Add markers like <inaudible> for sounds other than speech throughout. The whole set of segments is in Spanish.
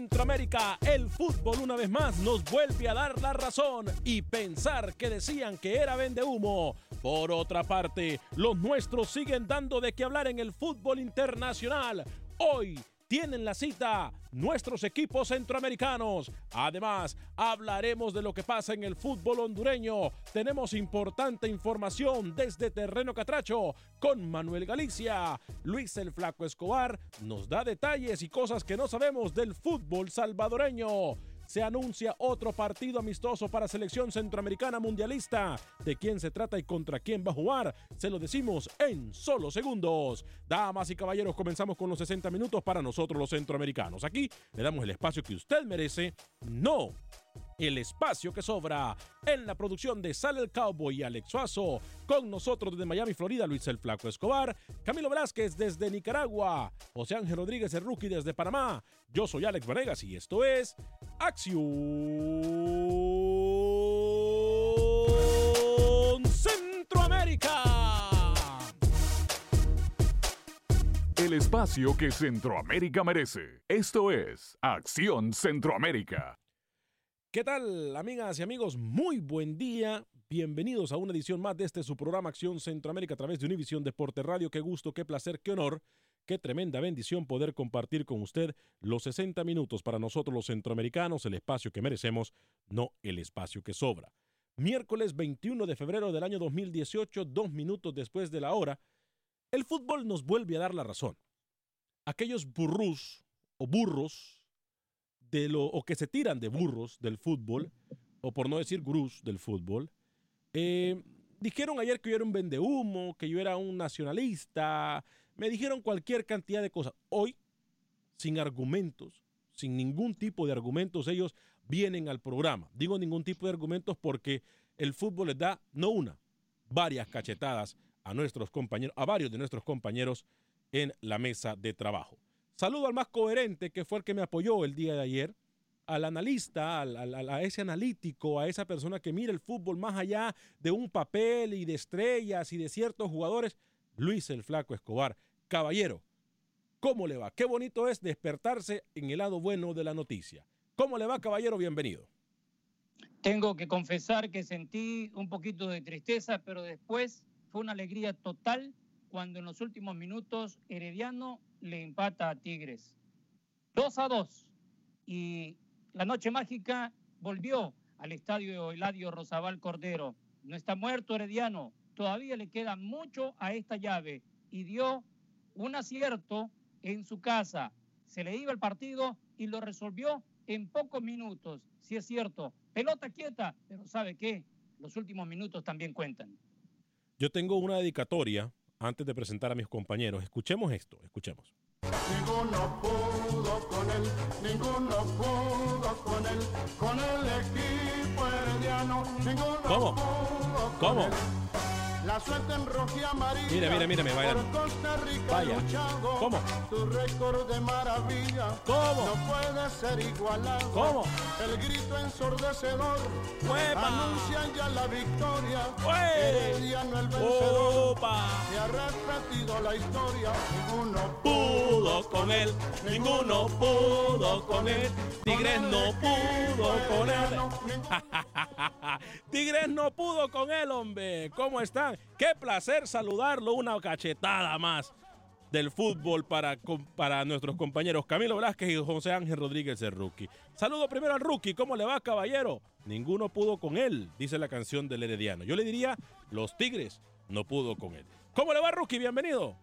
Centroamérica, el fútbol una vez más nos vuelve a dar la razón y pensar que decían que era vende humo. Por otra parte, los nuestros siguen dando de qué hablar en el fútbol internacional. Hoy tienen la cita nuestros equipos centroamericanos. Además, hablaremos de lo que pasa en el fútbol hondureño. Tenemos importante información desde Terreno Catracho con Manuel Galicia. Luis el Flaco Escobar nos da detalles y cosas que no sabemos del fútbol salvadoreño se anuncia otro partido amistoso para selección centroamericana mundialista. ¿De quién se trata y contra quién va a jugar? Se lo decimos en solo segundos. Damas y caballeros, comenzamos con los 60 minutos para nosotros los centroamericanos. Aquí le damos el espacio que usted merece. No el espacio que sobra. En la producción de Sale el Cowboy y Alex Suazo. Con nosotros desde Miami, Florida, Luis el Flaco Escobar. Camilo Velázquez desde Nicaragua. José Ángel Rodríguez, el rookie desde Panamá. Yo soy Alex Vanegas y esto es Acción Centroamérica. El espacio que Centroamérica merece. Esto es Acción Centroamérica. ¿Qué tal, amigas y amigos? Muy buen día. Bienvenidos a una edición más de este su programa Acción Centroamérica a través de Univisión Deporte Radio. Qué gusto, qué placer, qué honor, qué tremenda bendición poder compartir con usted los 60 minutos para nosotros los centroamericanos, el espacio que merecemos, no el espacio que sobra. Miércoles 21 de febrero del año 2018, dos minutos después de la hora, el fútbol nos vuelve a dar la razón. Aquellos burrus o burros de lo, o que se tiran de burros del fútbol, o por no decir gurús del fútbol, eh, dijeron ayer que yo era un vendehumo, que yo era un nacionalista, me dijeron cualquier cantidad de cosas. Hoy, sin argumentos, sin ningún tipo de argumentos, ellos vienen al programa. Digo ningún tipo de argumentos porque el fútbol les da, no una, varias cachetadas a nuestros compañeros, a varios de nuestros compañeros en la mesa de trabajo. Saludo al más coherente, que fue el que me apoyó el día de ayer, al analista, al, a ese analítico, a esa persona que mira el fútbol más allá de un papel y de estrellas y de ciertos jugadores, Luis el Flaco Escobar. Caballero, ¿cómo le va? Qué bonito es despertarse en el lado bueno de la noticia. ¿Cómo le va, caballero? Bienvenido. Tengo que confesar que sentí un poquito de tristeza, pero después fue una alegría total cuando en los últimos minutos Herediano le empata a Tigres. 2 a 2. Y la noche mágica volvió al estadio Eladio Rosabal Cordero. No está muerto Herediano, todavía le queda mucho a esta llave y dio un acierto en su casa. Se le iba el partido y lo resolvió en pocos minutos. Si es cierto, pelota quieta, pero ¿sabe qué? Los últimos minutos también cuentan. Yo tengo una dedicatoria antes de presentar a mis compañeros. Escuchemos esto, escuchemos. Ninguno pudo con él, ninguno pudo con él, con el equipo herediano, ninguno ¿Cómo? pudo con ¿Cómo? él. La suerte en rojo y amarillo. Mira, mira, mírame, bailando. Por Costa Rica Vaya. luchado. ¿Cómo? Tu récord de maravilla. ¿Cómo? No puede ser igualado. ¿Cómo? El grito ensordecedor. ¡Huepa! Anuncian ya la victoria. Herediano el vencedor. ¡Opa! Se ha repetido la historia. Ninguno Pudo con él, ninguno pudo con él. Tigres no pudo con él. <laughs> Tigres no pudo con él, hombre. ¿Cómo Qué placer saludarlo. Una cachetada más del fútbol para, para nuestros compañeros Camilo Velázquez y José Ángel Rodríguez, el rookie. Saludo primero al rookie. ¿Cómo le va, caballero? Ninguno pudo con él, dice la canción del Herediano. Yo le diría, los Tigres no pudo con él. ¿Cómo le va, rookie? Bienvenido.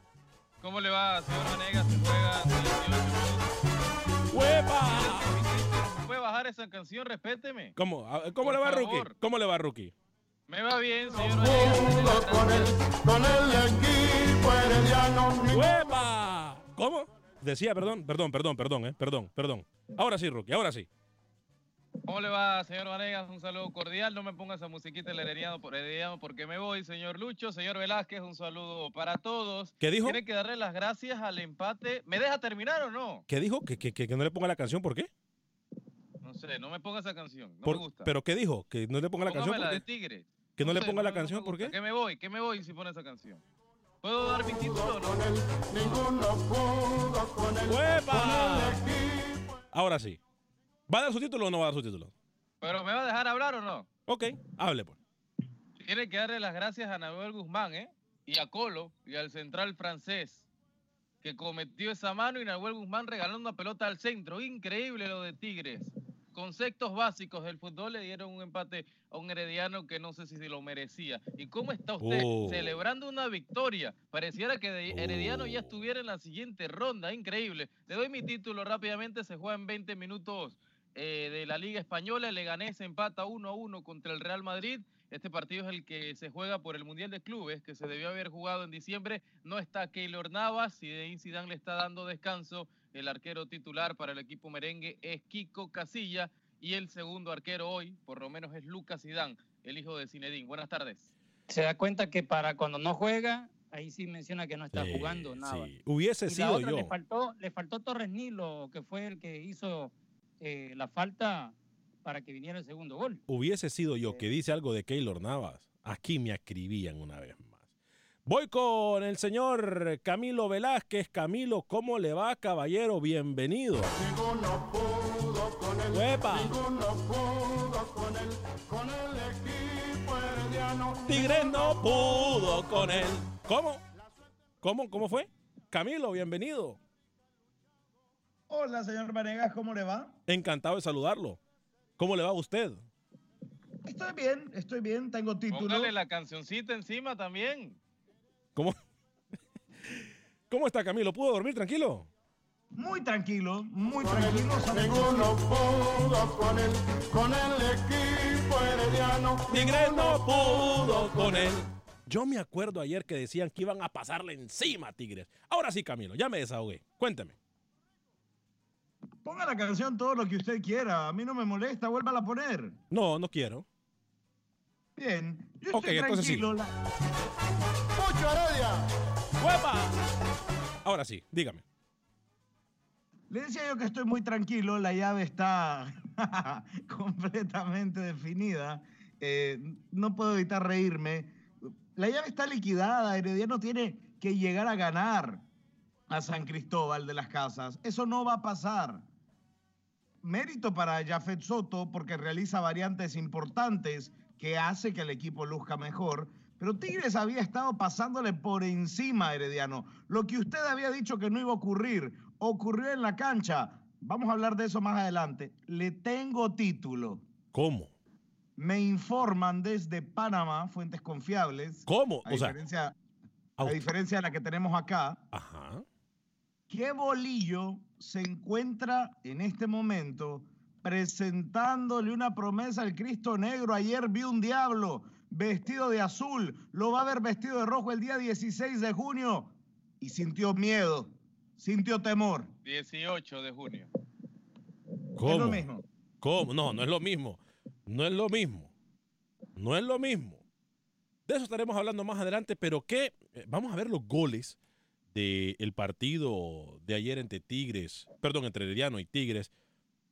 ¿Cómo le va, señor Vanegas? Se juega 18 ¡Huepa! minutos. ¿Puede bajar esa canción? Respéteme. ¿Cómo, A- ¿Cómo Por le va, favor. rookie? ¿Cómo le va, rookie? Me va bien, señor con él, con el equipo herediano. ¿Cómo? Decía, perdón, perdón, perdón, perdón, eh, perdón, perdón. Ahora sí, Rookie, ahora sí. ¿Cómo le va, señor Vanegas? Un saludo cordial. No me ponga esa musiquita del herediano, por herediano porque me voy. Señor Lucho, señor Velázquez, un saludo para todos. ¿Qué dijo? Tiene que darle las gracias al empate. ¿Me deja terminar o no? ¿Qué dijo? ¿Que, que, que- no le ponga la canción? ¿Por qué? No sé, no me ponga esa canción. No Por- me gusta. ¿Pero qué dijo? ¿Que no le ponga la canción? La ¿Por de? Tigre. ¿Que no le sé, ponga la canción? ¿Por qué? Que me voy, que me voy si pone esa canción. ¿Puedo dar mi título o no? equipo Ahora sí. ¿Va a dar su título o no va a dar su título? ¿Pero me va a dejar hablar o no? Ok, hable pues. Tiene que darle las gracias a Nahuel Guzmán, ¿eh? Y a Colo y al central francés que cometió esa mano y Nahuel Guzmán regalando una pelota al centro. Increíble lo de Tigres. Conceptos básicos del fútbol le dieron un empate a un herediano que no sé si se lo merecía. ¿Y cómo está usted Oh. celebrando una victoria? Pareciera que de- Herediano ya Oh. estuviera en la siguiente ronda. Increíble. Le doy mi título rápidamente. Se juega en 20 minutos eh, de la Liga Española. El Leganés empata 1 a 1 contra el Real Madrid. Este partido es el que se juega por el Mundial de Clubes, que se debió haber jugado en diciembre. No está Keylor Navas y de Zidane le está dando descanso. El arquero titular para el equipo merengue es Kiko Casilla y el segundo arquero hoy, por lo menos, es Lucas Zidane, el hijo de Zinedine. Buenas tardes. Se da cuenta que para cuando no juega, ahí sí menciona que no está Sí, jugando nada. sí. Hubiese Y sido otra, yo. Le faltó, le faltó Torres Nilo, que fue el que hizo eh, la falta para que viniera el segundo gol. Hubiese sido yo que dice algo de Keylor Navas. Aquí me escribían una vez más. Voy con el señor Camilo Velázquez. Camilo, ¿cómo le va, caballero? Bienvenido. Ninguno pudo con. ¡Huepa! Ninguno pudo con él. Con el equipo herediano. Tigres no pudo con él. ¿Cómo? ¿Cómo? ¿Cómo fue? Camilo, bienvenido. Hola, señor Vanegas, ¿cómo le va? Encantado de saludarlo. ¿Cómo le va a usted? Estoy bien, estoy bien, tengo título. Póngale la cancioncita encima también. ¿Cómo? <laughs> ¿Cómo está Camilo? ¿Pudo dormir tranquilo? Muy tranquilo, muy Con tranquilo. ninguno pudo con él. Con el equipo herediano. Tigres no pudo con él. Yo me acuerdo ayer que decían que iban a pasarle encima a Tigres. Ahora sí, Camilo, ya me desahogué. Cuénteme. Ponga la canción todo lo que usted quiera. A mí no me molesta, vuélvala a poner. No, no quiero. Bien, yo Ok, estoy entonces sí. la- Heredia. ¡Huepa! Ahora sí, dígame. Le decía yo que estoy muy tranquilo, la llave está <laughs> completamente definida. Eh, no puedo evitar reírme. La llave está liquidada, Herediano tiene que llegar a ganar a San Cristóbal de las Casas. Eso no va a pasar. Mérito para Jafet Soto porque realiza variantes importantes que hace que el equipo luzca mejor. Pero Tigres había estado pasándole por encima a Herediano. Lo que usted había dicho que no iba a ocurrir, ocurrió en la cancha. Vamos a hablar de eso más adelante. Le tengo título. ¿Cómo? Me informan desde Panamá, fuentes confiables. ¿Cómo? A O sea, diferencia, a a diferencia de la que tenemos acá, Ajá. que Bolillo se encuentra en este momento presentándole una promesa al Cristo Negro. Ayer vi un diablo vestido de azul, lo va a ver vestido de rojo el día 16 de junio y sintió miedo, sintió temor. 18 de junio. ¿Cómo? Es lo mismo. ¿Cómo? No, no es lo mismo. No es lo mismo. No es lo mismo. De eso estaremos hablando más adelante, pero que vamos a ver los goles del partido de ayer entre Tigres, perdón, entre Herediano y Tigres.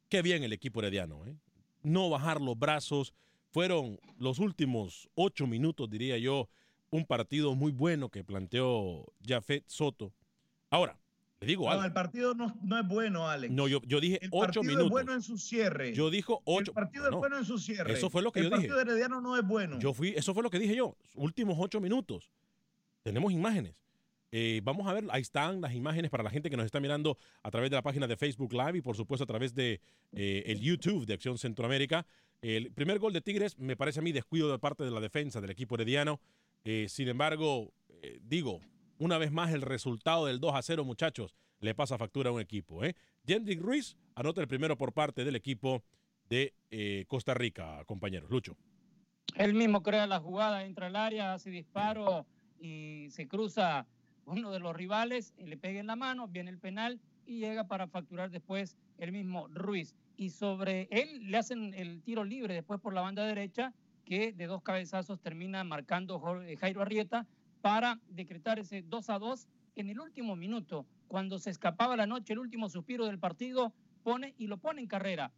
Qué bien el equipo Herediano, ¿eh? No bajar los brazos. Fueron los últimos ocho minutos, diría yo, un partido muy bueno que planteó Jafet Soto. Ahora, le digo No, algo. el partido no, no es bueno, Alex. No, yo, yo dije el ocho partido minutos. es bueno en su cierre. Yo dijo ocho. El partido no, es bueno en su cierre. Eso fue lo que el yo dije. partido de Herediano no es bueno. Yo fui, eso fue lo que dije yo. Últimos ocho minutos. Tenemos imágenes. Eh, vamos a ver, ahí están las imágenes para la gente que nos está mirando a través de la página de Facebook Live y por supuesto a través de eh, el YouTube de Acción Centroamérica. El primer gol de Tigres me parece a mí descuido de parte de la defensa del equipo herediano. Eh, sin embargo, eh, digo, una vez más el resultado del 2 a 0, muchachos, le pasa factura a un equipo. ¿eh? Jendrik Ruiz anota el primero por parte del equipo de eh, Costa Rica, compañeros. Lucho. Él mismo crea la jugada, entra al área, hace disparo y se cruza uno de los rivales, y le pega en la mano, viene el penal y llega para facturar después el mismo Ruiz. Y sobre él le hacen el tiro libre después por la banda derecha, que de dos cabezazos termina marcando Jorge- Jairo Arrieta para decretar ese 2 a 2 en el último minuto, cuando se escapaba la noche, el último suspiro del partido, pone y lo pone en carrera.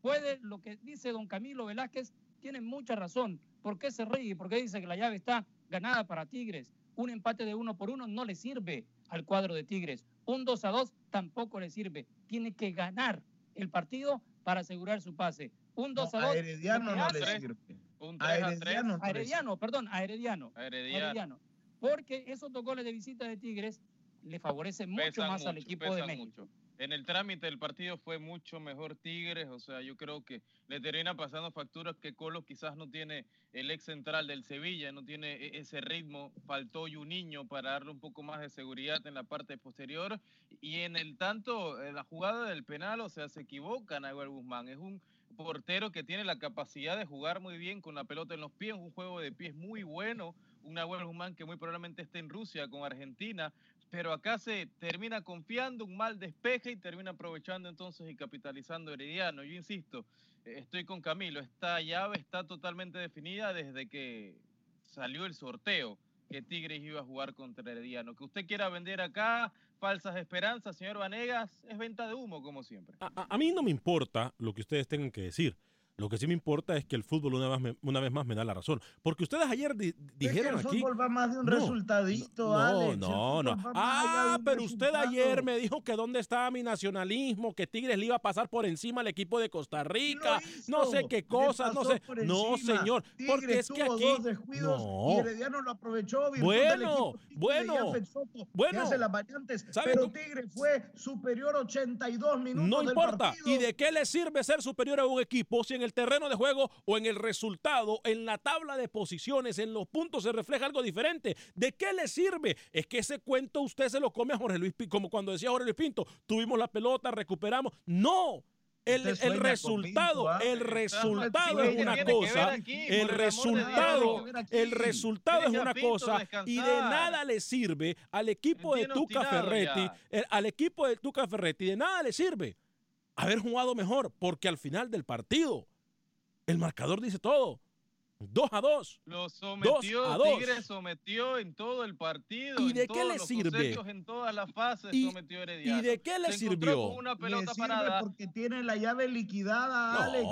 Puede, lo que dice don Camilo Velázquez, tiene mucha razón. ¿Por qué se ríe? ¿Por qué dice que la llave está ganada para Tigres? Un empate de uno por uno no le sirve al cuadro de Tigres. Un 2 a 2 tampoco le sirve. Tiene que ganar el partido para asegurar su pase. Un 2 No, a 2. a Herediano no le sirve. Un A 3 a 3. Herediano no a. Herediano, perdón, a Herediano. A Herediano. Herediano. Porque esos dos goles de visita de Tigres le favorecen mucho Pesan más al mucho, equipo de México. mucho. En el trámite del partido fue mucho mejor Tigres, o sea, yo creo que le termina pasando facturas que Colo quizás no tiene el ex central del Sevilla, no tiene e- ese ritmo, faltó niño para darle un poco más de seguridad en la parte posterior y en el tanto, eh, la jugada del penal, o sea, se equivoca Nahuel Guzmán, es un portero que tiene la capacidad de jugar muy bien con la pelota en los pies, un juego de pies muy bueno, un Nahuel Guzmán que muy probablemente esté en Rusia con Argentina, pero acá se termina confiando, un mal despeje y termina aprovechando entonces y capitalizando Herediano. Yo insisto, estoy con Camilo, esta llave está totalmente definida desde que salió el sorteo que Tigres iba a jugar contra Herediano. Que usted quiera vender acá falsas esperanzas, señor Vanegas, es venta de humo como siempre. A, a mí no me importa lo que ustedes tengan que decir. Lo que sí me importa es que el fútbol una vez, me- una vez más me da la razón. Porque ustedes ayer di- Es que dijeron el aquí... fútbol va más de un No, resultadito, No, Alex. No, no. Ah, pero usted resultado. ayer me dijo que dónde estaba mi nacionalismo, que Tigres le iba a pasar por encima al equipo de Costa Rica, no sé qué cosas, no sé. No, señor, porque Tigres es que aquí dos descuidos y no. Herediano lo aprovechó. Bueno, bueno, Soto, bueno. hace las variantes, ¿Sabe pero cómo? Tigre fue superior 82 minutos No del importa. partido. ¿Y de qué le sirve ser superior a un equipo si en el terreno de juego o en el resultado, en la tabla de posiciones, en los puntos se refleja algo diferente? ¿De qué le sirve? Es que ese cuento usted se lo come a Jorge Luis Pinto, como cuando decía Jorge Luis Pinto, tuvimos la pelota, recuperamos. No. El, resultado, Pinto, el resultado es una cosa, aquí, el resultado, Dios. el resultado es una Pinto cosa y de nada le sirve al equipo de Tuca Ferretti, el- al equipo de Tuca Ferretti, de nada le sirve haber jugado mejor, porque al final del partido el marcador dice todo. 2 a 2. Lo sometió, a dos. Tigres sometió en todo el partido. ¿Y en de qué todos le los sirve? En todas las fases ¿Y- sometió Herediano. ¿Y de qué le Se sirvió? una Le pelota sirve parada. porque tiene la llave liquidada, No. Alex.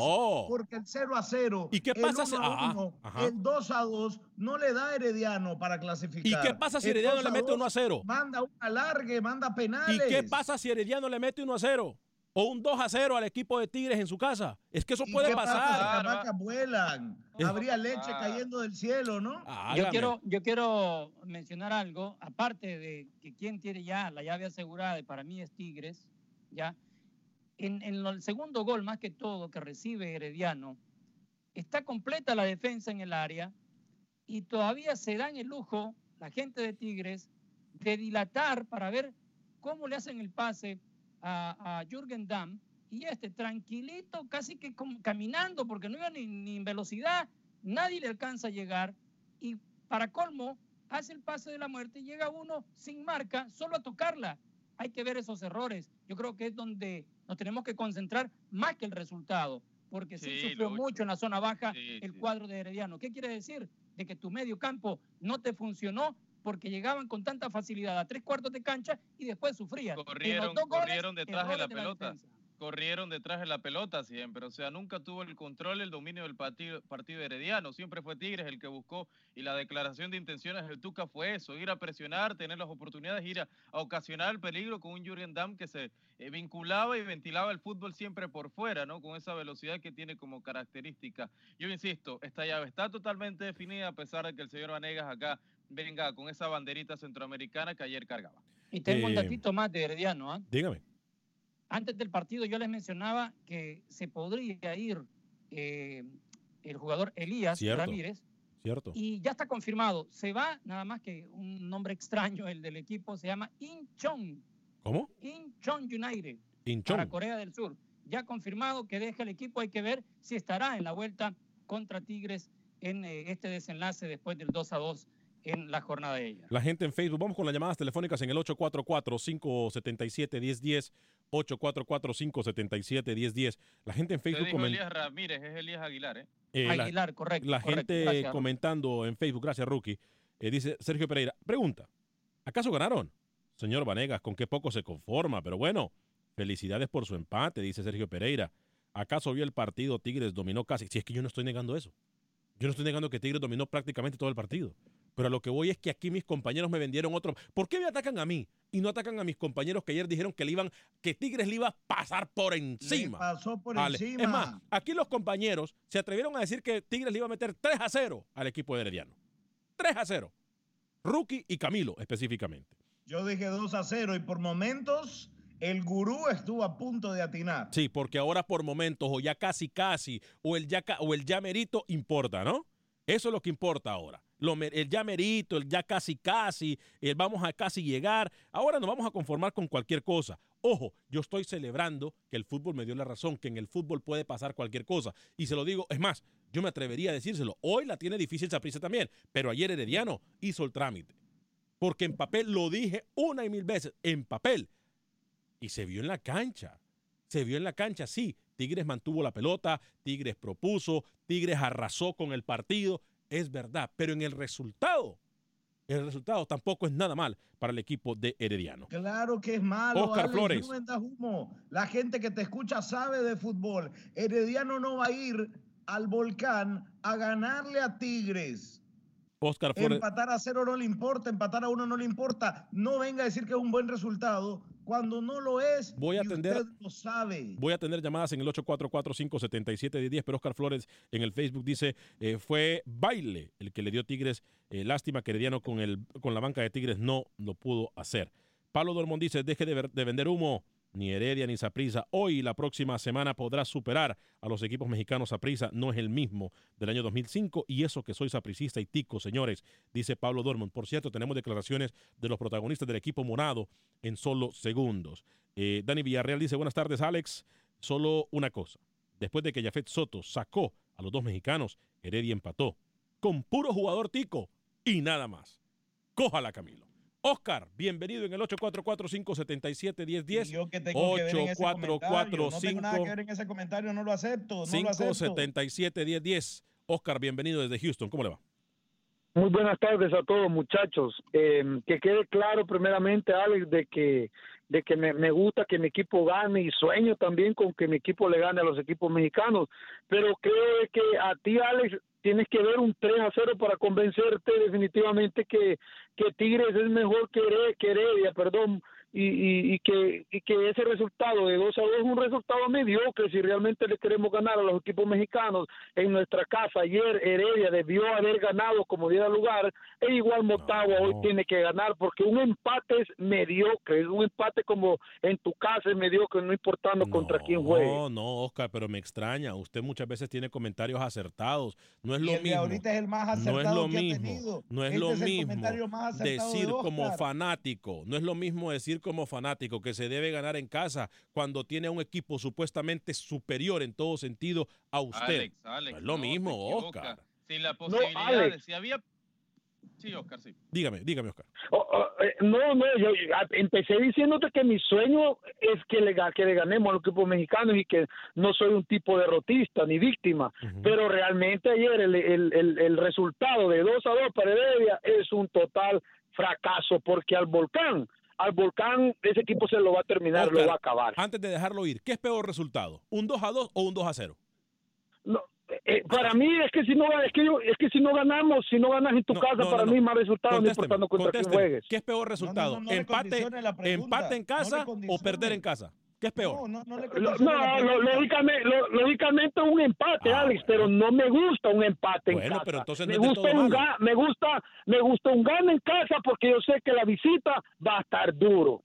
Porque el 0 a 0, ¿Y qué el pasa si- 1 a ajá, 1, ajá. el 2 a 2 no le da a Herediano para clasificar. ¿Y qué pasa si El Herediano 2 le mete 2 1 a 0? Manda un alargue, manda penales. ¿Y qué pasa si Herediano le mete 1 a 0? O un 2 a 0 al equipo de Tigres en su casa. Es que eso ¿Y puede qué pasa si pasar. las vacas vuelan? Es- Habría leche cayendo del cielo, ¿no? Yo quiero, yo quiero mencionar algo, aparte de que quien tiene ya la llave asegurada, y para mí es Tigres, ya. En, en el segundo gol, más que todo, que recibe Herediano, está completa la defensa en el área y todavía se dan el lujo, la gente de Tigres, de dilatar para ver cómo le hacen el pase a, a Jürgen Damm y este tranquilito, casi que como caminando, porque no iba ni, ni en velocidad, nadie le alcanza a llegar. Y para colmo, hace el pase de la muerte y llega uno sin marca, solo a tocarla. Hay que ver esos errores. Yo creo que es donde nos tenemos que concentrar más que el resultado, porque sí, Sí, sufrió mucho en la zona baja Sí, el sí. cuadro de Herediano. ¿Qué quiere decir? De que tu medio campo no te funcionó porque llegaban con tanta facilidad a tres cuartos de cancha y después sufrían. Corrieron, dos goles, corrieron detrás de la pelota. defensa. corrieron detrás de la pelota siempre, o sea, nunca tuvo el control, el dominio del partido, partido herediano, siempre fue Tigres el que buscó y la declaración de intenciones del Tuca fue eso, ir a presionar, tener las oportunidades, ir a, a ocasionar el peligro con un Jürgen Damm que se eh, vinculaba y ventilaba el fútbol siempre por fuera, ¿no? Con esa velocidad que tiene como característica. Yo insisto, esta llave está totalmente definida a pesar de que el señor Vanegas acá venga con esa banderita centroamericana que ayer cargaba. Y tengo un Eh, datito más de Herediano. ¿ah? Dígame. Antes del partido yo les mencionaba que se podría ir eh, el jugador Elías Cierto. Ramírez ¿Cierto? y ya está confirmado. Se va, nada más que un nombre extraño, el del equipo, se llama Incheon, ¿Cómo? Incheon United, Inchón. para Corea del Sur. Ya confirmado que deja el equipo, hay que ver si estará en la vuelta contra Tigres en eh, este desenlace después del 2 a 2 en la jornada de ella. La gente en Facebook, vamos con las llamadas telefónicas en el 844-577-1010, 844-577-1010. La gente en Facebook dijo comen- Elías Ramírez, es Elías Aguilar, ¿eh? eh, la- Aguilar, correcto. la correcto. gente Gracias. comentando en Facebook, gracias Rookie, eh, dice Sergio Pereira, pregunta, ¿acaso ganaron? Señor Vanegas, con qué poco se conforma, pero bueno, felicidades por su empate, dice Sergio Pereira. ¿Acaso vio el partido Tigres dominó casi? Si es que yo no estoy negando eso. Yo no estoy negando que Tigres dominó prácticamente todo el partido. Pero a lo que voy es que aquí mis compañeros me vendieron otro. ¿Por qué me atacan a mí y no atacan a mis compañeros que ayer dijeron que le iban, que Tigres le iba a pasar por Le encima? pasó por Ale. encima. Es más, aquí los compañeros se atrevieron a decir que Tigres le iba a meter 3 a 0 al equipo de Herediano. 3 a 0. Rookie y Camilo específicamente. Yo dije 2 a 0 y por momentos el gurú estuvo a punto de atinar. Sí, porque ahora por momentos, o ya casi casi, o el ya, o el ya merito importa, ¿no? Eso es lo que importa ahora. El ya merito, el ya casi casi, el vamos a casi llegar. Ahora nos vamos a conformar con cualquier cosa. Ojo, yo estoy celebrando que el fútbol me dio la razón, que en el fútbol puede pasar cualquier cosa. Y se lo digo, es más, yo me atrevería a decírselo. Hoy la tiene difícil Saprissa también, pero ayer Herediano hizo el trámite. Porque en papel lo dije una y mil veces, en papel. Y se vio en la cancha. Se vio en la cancha, sí. Tigres mantuvo la pelota, Tigres propuso, Tigres arrasó con el partido, es verdad. Pero en el resultado, el resultado tampoco es nada mal para el equipo de Herediano. Claro que es malo. Oscar Alex, Flores. no vendas humo. La gente que te escucha sabe de fútbol. Herediano no va a ir al volcán a ganarle a Tigres. Oscar Flores. Empatar a cero no le importa, empatar a uno no le importa. No venga a decir que es un buen resultado cuando no lo es. Voy a atender- usted lo sabe. Voy a tener llamadas en el 844-577-10, pero Oscar Flores en el Facebook dice, eh, fue baile el que le dio Tigres. eh, lástima que Herediano con, el, con la banca de Tigres no lo pudo hacer. Pablo Dormón dice, deje de, ver- de vender humo. Ni Heredia ni Saprisa. Hoy la próxima semana podrá superar a los equipos mexicanos. Saprisa no es el mismo del año 2005 y eso que soy sapricista y tico, señores, dice Pablo Dormont. Por cierto, tenemos declaraciones de los protagonistas del equipo morado en solo segundos. Eh, Dani Villarreal dice, buenas tardes, Alex. Solo una cosa. Después de que Jafet Soto sacó a los dos mexicanos, Heredia empató con puro jugador tico y nada más. Cójala, Camilo. Oscar, bienvenido en el 844-577-1010. Y yo que tengo que ver en ese comentario, No tengo nada que 8445 ver en ese comentario, no lo acepto. No lo acepto. 577-1010. Oscar, bienvenido desde Houston. ¿Cómo le va? Muy buenas tardes a todos muchachos. Eh, que quede claro primeramente, Alex, de que de que me, me gusta que mi equipo gane y sueño también con que mi equipo le gane a los equipos mexicanos. Pero creo de que a ti, Alex, tienes que ver un 3 a 0 para convencerte definitivamente que, que Tigres es mejor que, que Heredia, perdón, y, y, y que, y que ese resultado de 2 a 2 es un resultado mediocre si realmente le queremos ganar a los equipos mexicanos en nuestra casa. Ayer Heredia debió haber ganado como diera lugar, e igual Motagua hoy tiene que ganar porque un empate es mediocre, es un empate como en tu casa es mediocre, no importando contra quién juegue. No, no, Oscar, pero me extraña. Usted muchas veces tiene comentarios acertados. No es Y lo mismo. ahorita es el más no es lo que ha mismo. tenido. No es Este lo es mismo decir de como fanático. No es lo mismo decir decir como fanático que se debe ganar en casa cuando tiene a un equipo supuestamente superior en todo sentido a usted. Alex, Alex, No es lo no, mismo. Oscar. Si la posibilidad si había... Sí, Oscar, sí. Dígame, dígame, Oscar. Oh, oh, eh, no, no, yo yo, empecé diciéndote que mi sueño es que le, ga- que le ganemos al equipo mexicano y que no soy un tipo derrotista ni víctima, pero realmente ayer el, el, el, el resultado de 2 a 2 para Heredia es un total fracaso porque al Volcán, al Volcán ese equipo se lo va a terminar, Oscar, lo va a acabar. Antes de dejarlo ir, ¿qué es peor resultado? ¿Un 2 a 2 o un 2 a 0? No, eh, para mí es que si no es que yo, es que si no ganamos, si no ganas en tu casa, no, para no. mí más resultado no importando contra quién juegues. ¿Qué es peor resultado? ¿Empate. ¿Empate en casa o perder en casa? ¿Qué es peor? No, no Lo- No, lo- pregunta. lógicamente, lo- lógicamente un empate, Ah, Alex, pero no me gusta un empate en Bueno, casa. pero entonces no me gusta todo un ga- me gusta, me gusta un gane en casa porque yo sé que la visita va a estar duro.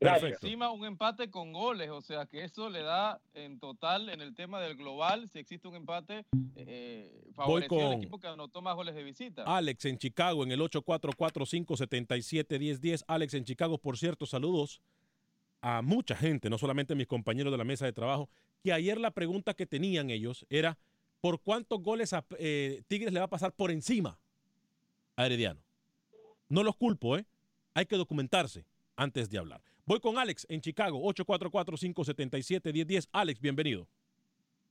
Gracias. Encima un empate con goles, o sea que eso le da en total en el tema del global, si existe un empate, eh, favorecido al con- equipo que anotó más goles de visita. Alex en Chicago en el 844-577-1010. Alex en Chicago, por cierto, saludos a mucha gente, no solamente a mis compañeros de la mesa de trabajo, que ayer la pregunta que tenían ellos era ¿por cuántos goles a eh, Tigres le va a pasar por encima a Herediano? No los culpo, ¿eh? Hay que documentarse antes de hablar. Voy con Alex en Chicago, 844-577-1010. Alex, bienvenido.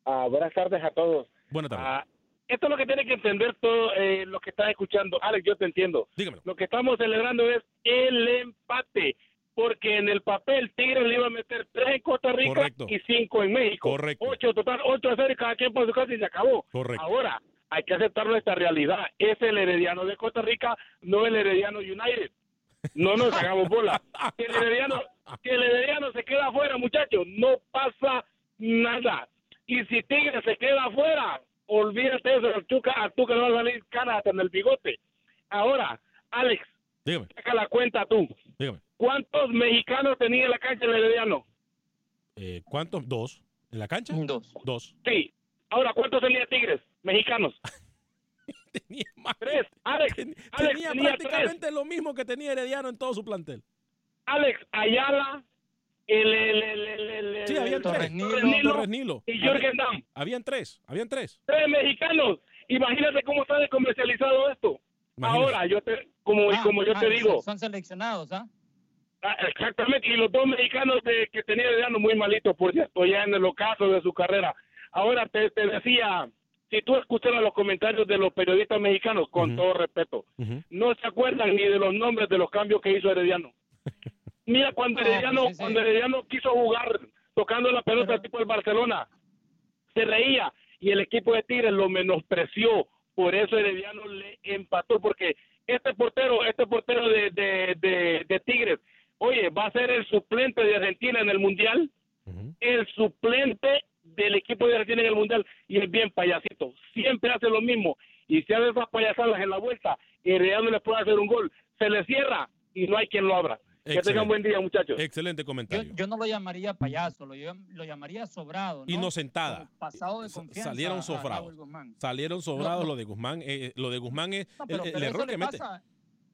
Ah, buenas tardes a todos. Buenas tardes. Ah, esto es lo que tiene que entender todo eh, lo que están escuchando. Alex, yo te entiendo. Dígamelo. Lo que estamos celebrando es el empate, porque en el papel Tigres le iba a meter tres en Costa Rica Correcto. y cinco en México. Correcto. Ocho total, ocho a cero y cada quien por su casa y se acabó. Correcto. Ahora, hay que aceptar nuestra realidad. Es el Herediano de Costa Rica, no el Herediano United. No nos hagamos bola. Que el Herediano, que el Herediano se queda afuera, muchachos. No pasa nada. Y si Tigre se queda afuera, olvídate de eso. Tuca, a Tuca le va a salir cara hasta en el bigote. Ahora, Alex, Dígame, saca la cuenta tú. dígame. ¿Cuántos mexicanos tenía en la cancha el Herediano? Eh, ¿Cuántos? ¿Dos? ¿En la cancha? Dos. Dos. Sí. Ahora, ¿cuántos tenía Tigres? Mexicanos. <laughs> Tenía más. Tres. Alex, Ten- Alex tenía tenía tres. prácticamente lo mismo que tenía Herediano en todo su plantel. Alex Ayala, el, el, el, el, el- el- Sí, habían tres. Torres Nilo. Torres Nilo Torres Nilo. y Jürgen Damm. Habían tres, habían tres. Tres mexicanos. Imagínate cómo está descomercializado esto. Ahora, yo te, como, Ah, como yo ah, te digo, Son seleccionados, ¿ah? Ah, exactamente, y los dos mexicanos de, que tenía Herediano muy malitos, por cierto, ya en el ocaso de su carrera. Ahora te, te decía, si tú escucharas los comentarios de los periodistas mexicanos, con todo respeto, no se acuerdan ni de los nombres de los cambios que hizo Herediano. <laughs> Mira, cuando No, Herediano, cuando Herediano quiso jugar tocando la pelota tipo el Barcelona, se reía y el equipo de Tigres lo menospreció. Por eso Herediano le empató, porque este portero, este portero de, de, de, de Tigres, oye, va a ser el suplente de Argentina en el Mundial, el suplente del equipo de Argentina en el Mundial y es bien payasito. Siempre hace lo mismo y si hace esas payasadas en la vuelta, Herediano le puede hacer un gol, se le cierra y no hay quien lo abra. Que Excelente. tengan buen día, muchachos. Excelente comentario. yo no lo llamaría payaso, lo, llam- lo llamaría sobrado, ¿no? Inocentada. Como Pasado de confianza. salieron sobrados. Salieron sobrados No, no. lo de Guzmán. eh, eh, lo de Guzmán es No, el, pero, el pero eso error que mete. pasa,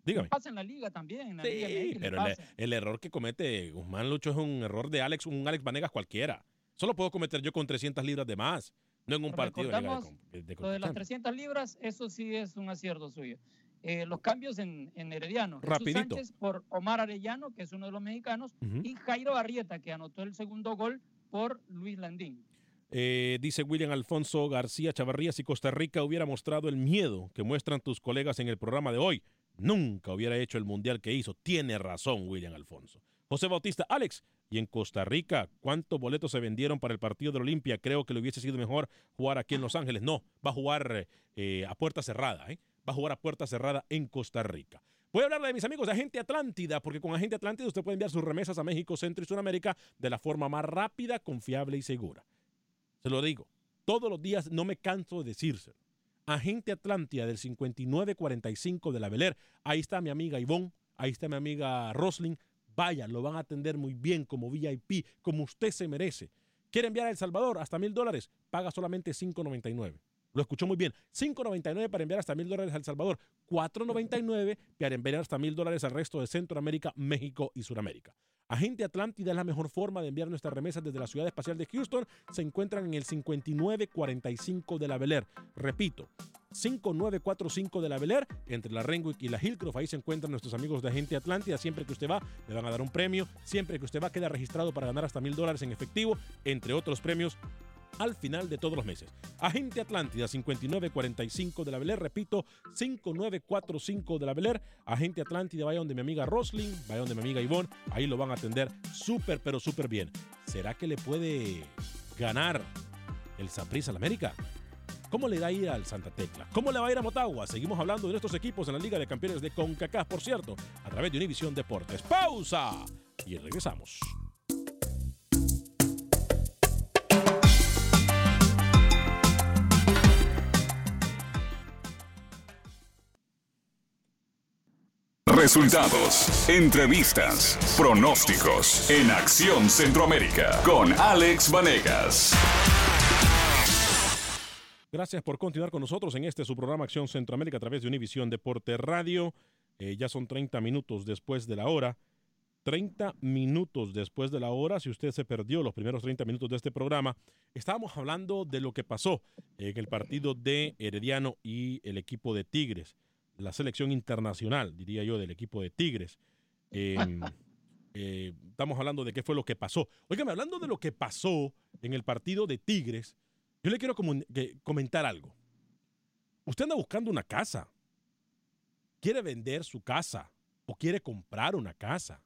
Dígame. pasa en la liga también, en la Liga Sí, MX pero el, pasa. el error que comete Guzmán Lucho es un error de Alex, un Alex Vanegas cualquiera. Solo puedo cometer yo con 300 libras de más, no en un partido de, de Lo de las Champions. 300 libras, eso sí es un acierto suyo. Eh, los cambios en, en Herediano. Jesús Rapidito. Sánchez por Omar Arellano, que es uno de los mexicanos, y Jairo Arrieta, que anotó el segundo gol por Luis Landín. Eh, dice William Alfonso García Chavarría, si Costa Rica hubiera mostrado el miedo que muestran tus colegas en el programa de hoy, nunca hubiera hecho el mundial que hizo. Tiene razón William Alfonso. José Bautista, Alex, y en Costa Rica, ¿cuántos boletos se vendieron para el partido de la Olimpia? Creo que le hubiese sido mejor jugar aquí en Los Ángeles. No, va a jugar eh, a puerta cerrada, ¿eh? Va a jugar a puerta cerrada en Costa Rica. Voy a hablar de mis amigos de Agente Atlántida, porque con Agente Atlántida usted puede enviar sus remesas a México, Centro y Sudamérica de la forma más rápida, confiable y segura. Se lo digo, todos los días no me canso de decírselo. Agente Atlántida del 5945 de la Beler. Ahí está mi amiga Ivonne, ahí está mi amiga Roslin. Vaya, lo van a atender muy bien como VIP, como usted se merece. ¿Quiere enviar a El Salvador hasta mil dólares? Paga solamente 5.99. Lo escuchó muy bien. 5.99 para enviar hasta mil dólares a El Salvador. 4.99 para enviar hasta mil dólares al resto de Centroamérica, México y Sudamérica. Agente Atlántida es la mejor forma de enviar nuestras remesas desde la ciudad espacial de Houston. Se encuentran en el 5945 de la Bel Air. Repito, 5945 de la Bel Air, entre la Renwick y la Hillcroft. Ahí se encuentran nuestros amigos de Agente Atlántida. Siempre que usted va, le van a dar un premio. Siempre que usted va, queda registrado para ganar hasta mil dólares en efectivo, entre otros premios al final de todos los meses. Agente Atlántida 5945 de la Bel Air, repito, 5945 de la Bel Air. Agente Atlántida, vaya donde mi amiga Roslyn, vaya donde mi amiga Ivonne, ahí lo van a atender súper, pero súper bien. ¿Será que le puede ganar el Saprissa al América? ¿Cómo le va a ir al Santa Tecla? ¿Cómo le va a ir a Motagua? Seguimos hablando de nuestros equipos en la Liga de Campeones de CONCACAF, por cierto, a través de Univisión Deportes. ¡Pausa! Y regresamos. Resultados, entrevistas, pronósticos en Acción Centroamérica con Alex Vanegas. Gracias por continuar con nosotros en este su programa Acción Centroamérica a través de Univisión Deporte Radio. Eh, ya son 30 minutos después de la hora. 30 minutos después de la hora, si usted se perdió los primeros 30 minutos de este programa, estábamos hablando de lo que pasó en el partido de Herediano y el equipo de Tigres la selección internacional, diría yo, del equipo de Tigres. Em, <laughs> eh, estamos hablando de qué fue lo que pasó. Óigame, hablando de lo que pasó en el partido de Tigres, yo le quiero comentar algo. Usted anda buscando una casa, quiere vender su casa o quiere comprar una casa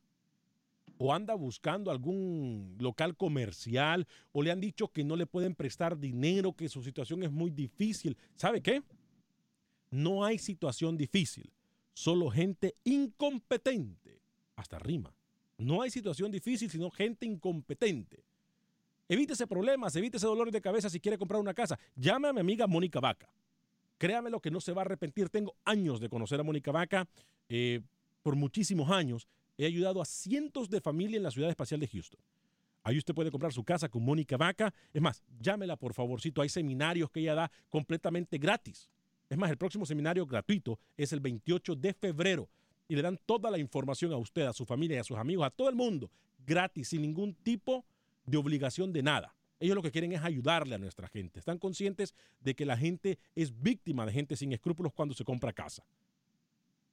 o anda buscando algún local comercial o le han dicho que no le pueden prestar dinero, que su situación es muy difícil. ¿Sabe qué? No hay situación difícil, solo gente incompetente. Hasta rima. No hay situación difícil, sino gente incompetente. Evítese problemas, evítese dolores de cabeza si quiere comprar una casa. Llame a mi amiga Mónica Vaca. Créame lo que no se va a arrepentir. Tengo años de conocer a Mónica Vaca. Eh, por muchísimos años he ayudado a cientos de familias en la ciudad espacial de Houston. Ahí usted puede comprar su casa con Mónica Vaca. Es más, llámela por favorcito. Hay seminarios que ella da completamente gratis. Es más, el próximo seminario gratuito es el 28 de febrero y le dan toda la información a usted, a su familia y a sus amigos, a todo el mundo, gratis, sin ningún tipo de obligación de nada. Ellos lo que quieren es ayudarle a nuestra gente. Están conscientes de que la gente es víctima de gente sin escrúpulos cuando se compra casa.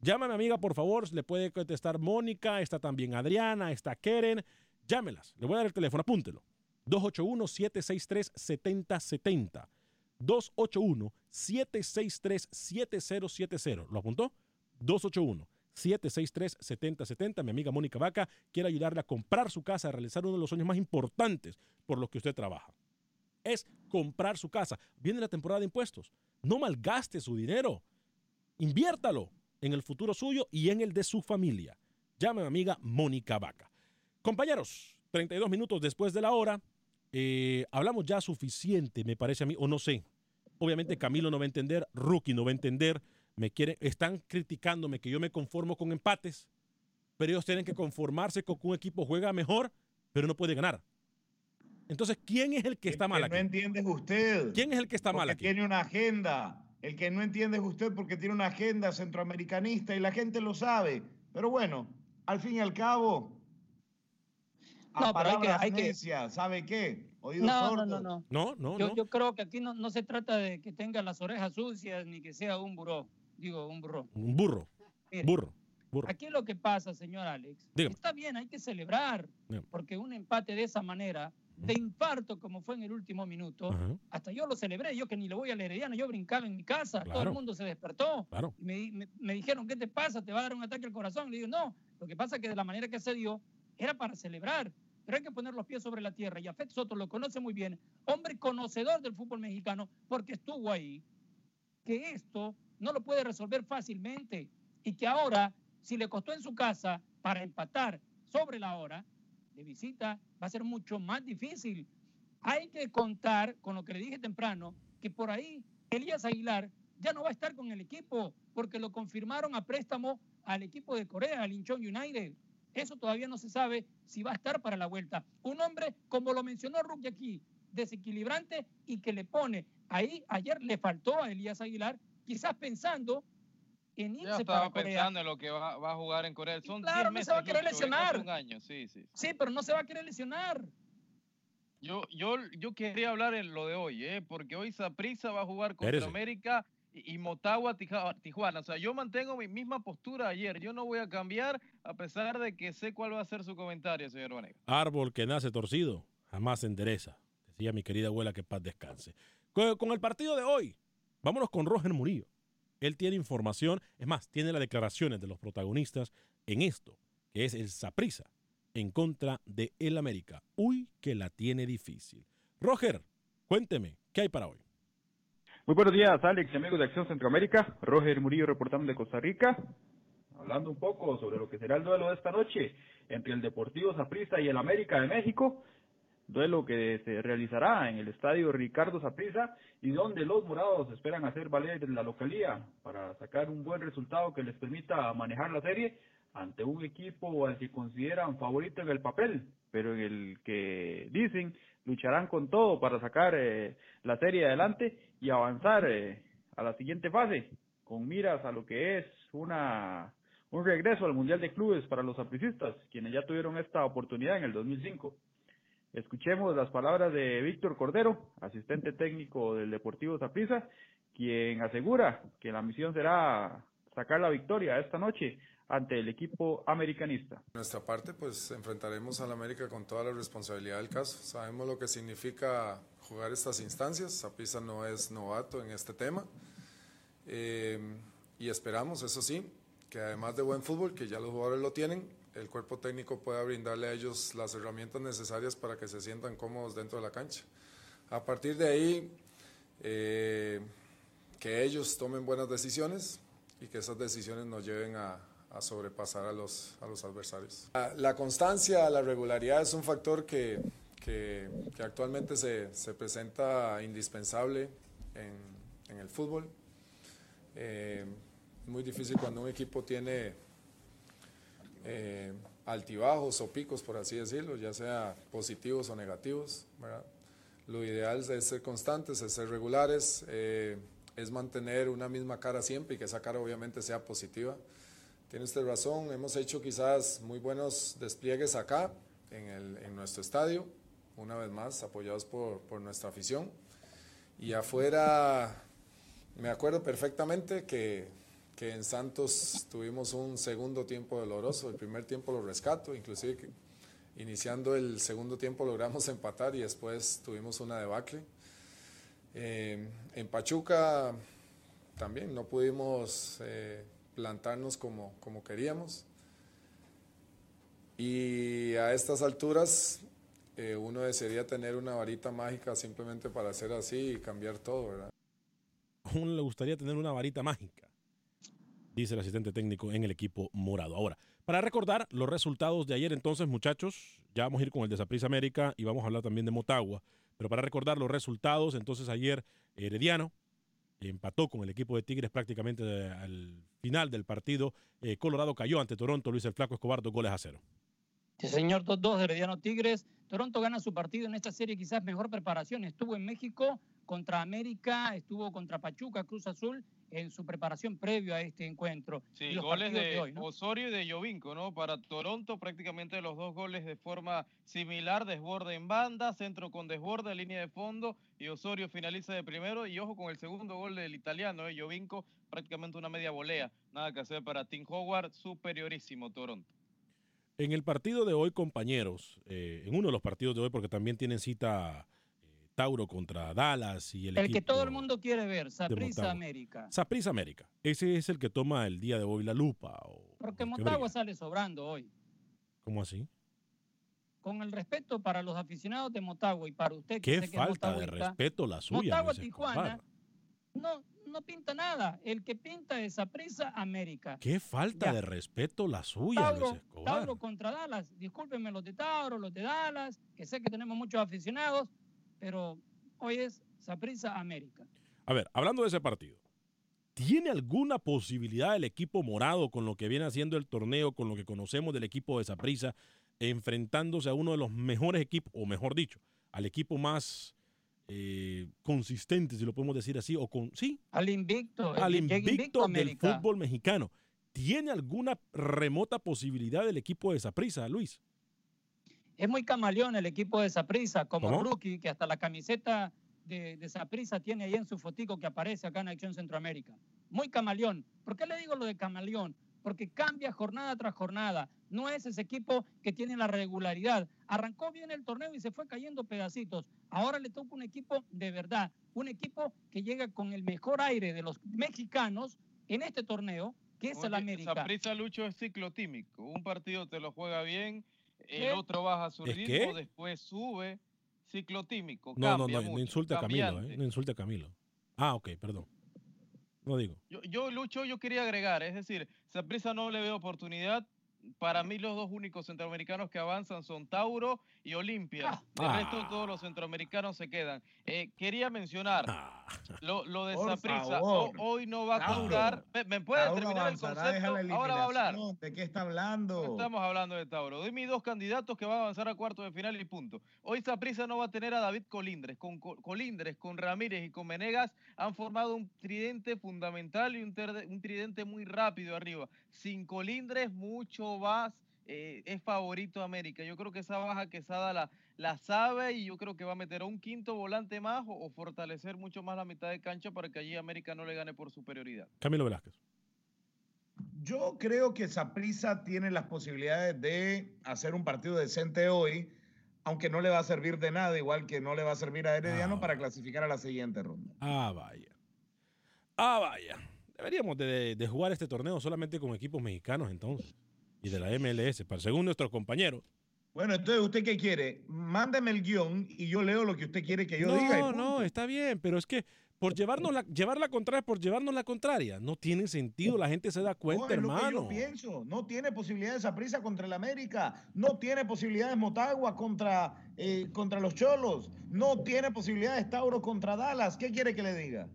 Llámame amiga, por favor. Le puede contestar Mónica, está también Adriana, está Keren. Llámelas. Le voy a dar el teléfono, apúntelo. 281-763-7070. 281-763-7070. ¿Lo apuntó? 281-763-7070. Mi amiga Mónica Vaca quiere ayudarle a comprar su casa, a realizar uno de los sueños más importantes por los que usted trabaja. Es comprar su casa. Viene la temporada de impuestos. No malgaste su dinero. Inviértalo en el futuro suyo y en el de su familia. Llame a mi amiga Mónica Vaca. Compañeros, 32 minutos después de la hora, eh, hablamos ya suficiente, me parece a mí, o no sé. Obviamente Camilo no va a entender, Rookie no va a entender, me quieren, están criticándome que yo me conformo con empates, pero ellos tienen que conformarse con que un equipo juega mejor, pero no puede ganar. Entonces, ¿quién es el que está mal aquí? No entiende usted. ¿Quién es el que está mal aquí? Tiene una agenda. El que no entiende es usted porque tiene una agenda centroamericanista y la gente lo sabe. Pero bueno, al fin y al cabo, no, pero hay que, ¿sabe qué? no, no, no, no, no. No, yo, yo creo que aquí no, no se trata de que tenga las orejas sucias ni que sea un burro. Digo, un burro. Un burro. burro. Burro. Aquí lo que pasa, señor Alex, está bien, hay que celebrar, porque un empate de esa manera, de infarto como fue en el último minuto, hasta yo lo celebré, yo que ni lo voy al Herediano, yo brincaba en mi casa, todo el mundo se despertó, claro. y me, me, dijeron, ¿qué te pasa? ¿Te va a dar un ataque al corazón? Le digo, no, lo que pasa es que de la manera que se dio, era para celebrar, pero hay que poner los pies sobre la tierra. Y Afet Soto lo conoce muy bien, hombre conocedor del fútbol mexicano, porque estuvo ahí, que esto no lo puede resolver fácilmente y que ahora, si le costó en su casa para empatar sobre la hora de visita, va a ser mucho más difícil. Hay que contar con lo que le dije temprano, que por ahí Elías Aguilar ya no va a estar con el equipo, porque lo confirmaron a préstamo al equipo de Corea, al Incheon United. Eso todavía no se sabe si va a estar para la vuelta. Un hombre, como lo mencionó Rookie aquí, desequilibrante y que le pone ahí, ayer le faltó a Elías Aguilar, quizás pensando en irse estaba para Corea. pensando en lo que va, va a jugar en Corea. Son Claro, 10 no meses. se va a querer lesionar. Un año, sí, sí. Sí, pero no se va a querer lesionar. Yo, yo, yo quería hablar en lo de hoy, ¿eh? porque hoy Saprissa va a jugar contra. América y, Motagua Tijuana. O sea, yo mantengo mi misma postura ayer. Yo no voy a cambiar a pesar de que sé cuál va a ser su comentario, señor Vanegas. Árbol que nace torcido, jamás se endereza. Decía mi querida abuela que paz descanse. Con, con el partido de hoy, vámonos con Roger Murillo. Él tiene información, es más, tiene las declaraciones de los protagonistas en esto, que es el Saprisa en contra de el América. Uy, que la tiene difícil. Roger, cuénteme, ¿qué hay para hoy? Muy buenos días, Alex amigos de Acción Centroamérica. Roger Murillo reportando de Costa Rica. Hablando un poco sobre lo que será el duelo de esta noche entre el Deportivo Saprissa y el América de México. Duelo que se realizará en el estadio Ricardo Saprissa y donde los morados esperan hacer valer la localía para sacar un buen resultado que les permita manejar la serie ante un equipo al que consideran favorito en el papel, pero en el que dicen lucharán con todo para sacar eh, la serie adelante y avanzar eh, a la siguiente fase, con miras a lo que es una un regreso al Mundial de Clubes para los apricistas, quienes ya tuvieron esta oportunidad en el 2005. Escuchemos las palabras de Víctor Cordero, asistente técnico del Deportivo Saprissa, quien asegura que la misión será sacar la victoria esta noche ante el equipo americanista. nuestra parte, pues enfrentaremos al América con toda la responsabilidad del caso. Sabemos lo que significa jugar estas instancias. Saprissa no es novato en este tema. Eh, y esperamos, eso sí, que además de buen fútbol, que ya los jugadores lo tienen, el cuerpo técnico pueda brindarle a ellos las herramientas necesarias para que se sientan cómodos dentro de la cancha. A partir de ahí, eh, que ellos tomen buenas decisiones y que esas decisiones nos lleven a, a sobrepasar a los, a los adversarios. La, la constancia, la regularidad es un factor que, que, que actualmente se, se presenta indispensable en, en el fútbol. Eh, muy difícil cuando un equipo tiene eh, altibajos o picos, por así decirlo, ya sea positivos o negativos. ¿verdad? Lo ideal es ser constantes, es ser regulares, eh, es mantener una misma cara siempre y que esa cara obviamente sea positiva. Tiene usted razón, hemos hecho quizás muy buenos despliegues acá en, el, en nuestro estadio, una vez más apoyados por, por nuestra afición. Y afuera, me acuerdo perfectamente que, que en Santos tuvimos un segundo tiempo doloroso, el primer tiempo lo rescato, inclusive iniciando el segundo tiempo logramos <laughs> empatar y después tuvimos una debacle. Eh, en Pachuca también no pudimos eh, plantarnos como, como queríamos. Y a estas alturas eh, uno desearía tener una varita mágica simplemente para hacer así y cambiar todo, ¿verdad? A uno le gustaría tener una varita mágica, dice el asistente técnico en el equipo morado. Ahora, para recordar los resultados de ayer, entonces, muchachos, ya vamos a ir con el de Saprissa América y vamos a hablar también de Motagua. Pero para recordar los resultados, entonces ayer Herediano empató con el equipo de Tigres prácticamente al final del partido. Eh, Colorado cayó ante Toronto, Luis el Flaco Escobar, dos goles a cero. Sí, señor, 2-2 de Herediano Tigres. Toronto gana su partido en esta serie, quizás mejor preparación. Estuvo en México contra América, estuvo contra Pachuca, Cruz Azul, en su preparación previo a este encuentro. Sí, Y los goles partidos de, hoy, ¿no? Osorio y de Jovinko, ¿no? Para Toronto prácticamente los dos goles de forma similar, desborde en banda, centro con desborde, línea de fondo y Osorio finaliza de primero y ojo con el segundo gol del italiano, ¿eh? Prácticamente una media volea, nada que hacer para Tim Howard, superiorísimo Toronto. En el partido de hoy, compañeros, eh, en uno de los partidos de hoy, porque también tienen cita eh, Tauro contra Dallas y el, El que todo el mundo quiere ver, Motagua. América. Saprissa América. Ese es el que toma el día de hoy la lupa. o- Porque Motagua sale sobrando hoy. ¿Cómo así? Con el respeto para los aficionados de Motagua y para usted, que Qué sé que es falta de respeto la suya, Motagua, Tijuana, no, no pinta nada. El que pinta es Saprissa América. Qué falta Ya. de respeto la suya, Tauro, Luis Escobar. Tauro contra Dallas. Discúlpenme los de Tauro, los de Dallas, que sé que tenemos muchos aficionados, pero hoy es Saprissa América. A ver, hablando de ese partido, ¿tiene alguna posibilidad el equipo morado con lo que viene haciendo el torneo, con lo que conocemos del equipo de Saprissa, enfrentándose a uno de los mejores equipos, o mejor dicho, al equipo más eh, consistente, si lo podemos decir así, o con sí, Al invicto. al invicto del fútbol mexicano. ¿Tiene alguna remota posibilidad del equipo de Saprissa, Luis? Es muy camaleón el equipo de Saprissa, como ¿Cómo? rookie, que hasta la camiseta de, Saprissa tiene ahí en su fotico que aparece acá en Acción Centroamérica. Muy camaleón. ¿Por qué le digo lo de camaleón? Porque cambia jornada tras jornada. No es ese equipo que tiene la regularidad. Arrancó bien el torneo y se fue cayendo pedacitos. Ahora le toca un equipo de verdad, un equipo que llega con el mejor aire de los mexicanos en este torneo, que es el América. Saprissa Lucho es ciclotímico. Un partido te lo juega bien, el ¿Qué? otro baja su ¿Es ritmo, qué? después sube. Ciclotímico. No, no, cambia no, no mucho, insulte a Camilo. ¿eh? No insulte a Camilo. Ah, ok, perdón. Yo, yo, Lucho, yo quería agregar, es decir, Saprissa no le veo oportunidad. Para mí los dos únicos centroamericanos que avanzan son Tauro y Olimpia. El Ah. resto todos los centroamericanos se quedan. Eh, quería mencionar Ah. lo, lo de favor. Hoy no va a Tauro. contar. ¿Me, me puede Tauro terminar el concepto? Ahora va a hablar. ¿De qué está hablando? No estamos hablando de Tauro. Doy mis dos candidatos que van a avanzar a cuartos de final y punto. Hoy Saprissa no va a tener a David Colindres. Con Co- Colindres, con Ramírez y con Menegas han formado un tridente fundamental y un tridente muy rápido arriba. Sin Colindres, mucho más. eh, es favorito América. Yo creo que esa baja Quesada la, la sabe y yo creo que va a meter a un quinto volante más o, o fortalecer mucho más la mitad de cancha para que allí América no le gane por superioridad. Camilo Velázquez. Yo creo que Saprissa tiene las posibilidades de hacer un partido decente hoy, aunque no le va a servir de nada, igual que no le va a servir a Herediano Ah. para clasificar a la siguiente ronda. Ah, vaya. Ah, vaya. Deberíamos de, de- de jugar este torneo solamente con equipos mexicanos entonces. Y de la MLS, para según nuestros compañeros. Bueno, entonces, ¿usted qué quiere? Mándeme el guion y yo leo lo que usted quiere que yo no, diga. no, punto. está bien, pero es que por llevarnos la, llevar la contraria por llevarnos la contraria, no tiene sentido, la gente se da No, cuenta, es lo que hermano. yo pienso. No tiene posibilidades Saprissa contra el América. No tiene posibilidades Motagua contra, eh, contra los Cholos. No tiene posibilidades Tauro contra Dallas. ¿Qué quiere que le diga?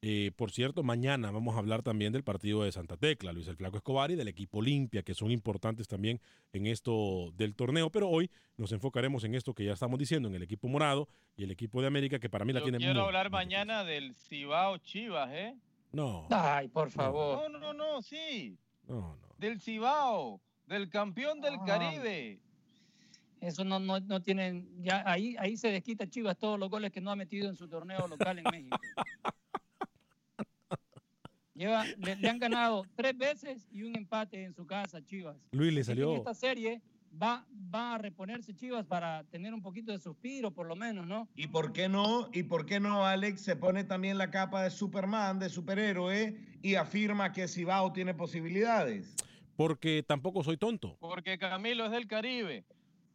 Eh, por cierto, mañana vamos a hablar también del partido de Santa Tecla, Luis el Flaco Escobar y del equipo Olimpia, que son importantes también en esto del torneo, pero hoy nos enfocaremos en esto que ya estamos diciendo, en el equipo morado y el equipo de América, que para mí la Yo tiene quiero muy- hablar mañana del Cibao Chivas, ¿eh? No, Ay, por favor. No, no, no, sí. no, no. Del Cibao, del campeón del Ah. Caribe. Eso no, no, no tienen, ya ahí, ahí se desquita Chivas todos los goles que no ha metido en su torneo local en México. <laughs> Lleva, le, le han ganado tres veces y un empate en su casa, Chivas. Luis le salió, En esta serie va, va a reponerse Chivas para tener un poquito de suspiro, por lo menos, ¿no? ¿Y por qué no? ¿Y por qué no Alex se pone también la capa de Superman, de superhéroe y afirma que Cibao tiene posibilidades? porque tampoco soy tonto. Porque Camilo es del Caribe.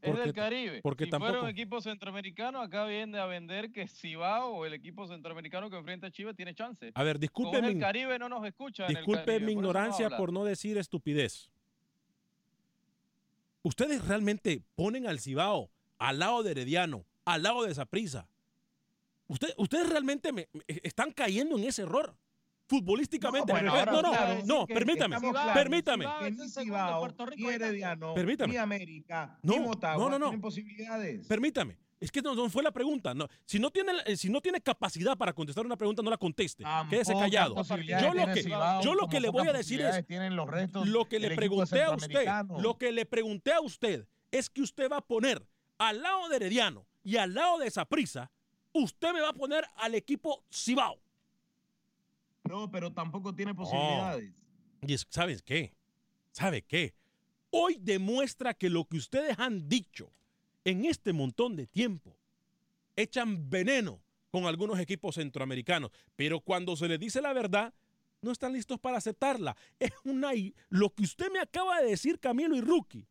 Es Porque del ta- Caribe. porque si fuera tampoco- un equipo centroamericano, acá viene a vender que Cibao o el equipo centroamericano que enfrenta a Chivas tiene chance. A ver, disculpe es el mi, Caribe no nos escucha. disculpe mi por no ignorancia por no decir estupidez. Ustedes realmente ponen al Cibao al lado de Herediano, al lado de Saprisa. Usted, ustedes realmente me- me- están cayendo en ese error. Futbolísticamente. No, bueno, no, ahora no, a no, decir no, que permítame, claros. permítame. Que ni Cibao, ni. Herediano, Permítame. ni América, No, ni Motagua no, no, tienen posibilidades. Permítame. Es que no, no fue la pregunta. No, si, no tiene, eh, si no tiene capacidad para contestar una pregunta, no la conteste. Quédese Tampoco callado. posibilidades Yo lo que, Cibao, yo lo que le voy a decir es, los restos lo que le pregunté a usted, lo que le pregunté a usted es que usted va a poner al lado de Herediano y al lado de Saprisa, usted me va a poner al equipo Cibao. No, pero tampoco tiene posibilidades. Y es- ¿sabes qué? ¿Sabe qué? Hoy demuestra que lo que ustedes han dicho en este montón de tiempo echan veneno con algunos equipos centroamericanos, pero cuando se les dice la verdad, no están listos para aceptarla. Es una lo que usted me acaba de decir, Camilo y Rookie,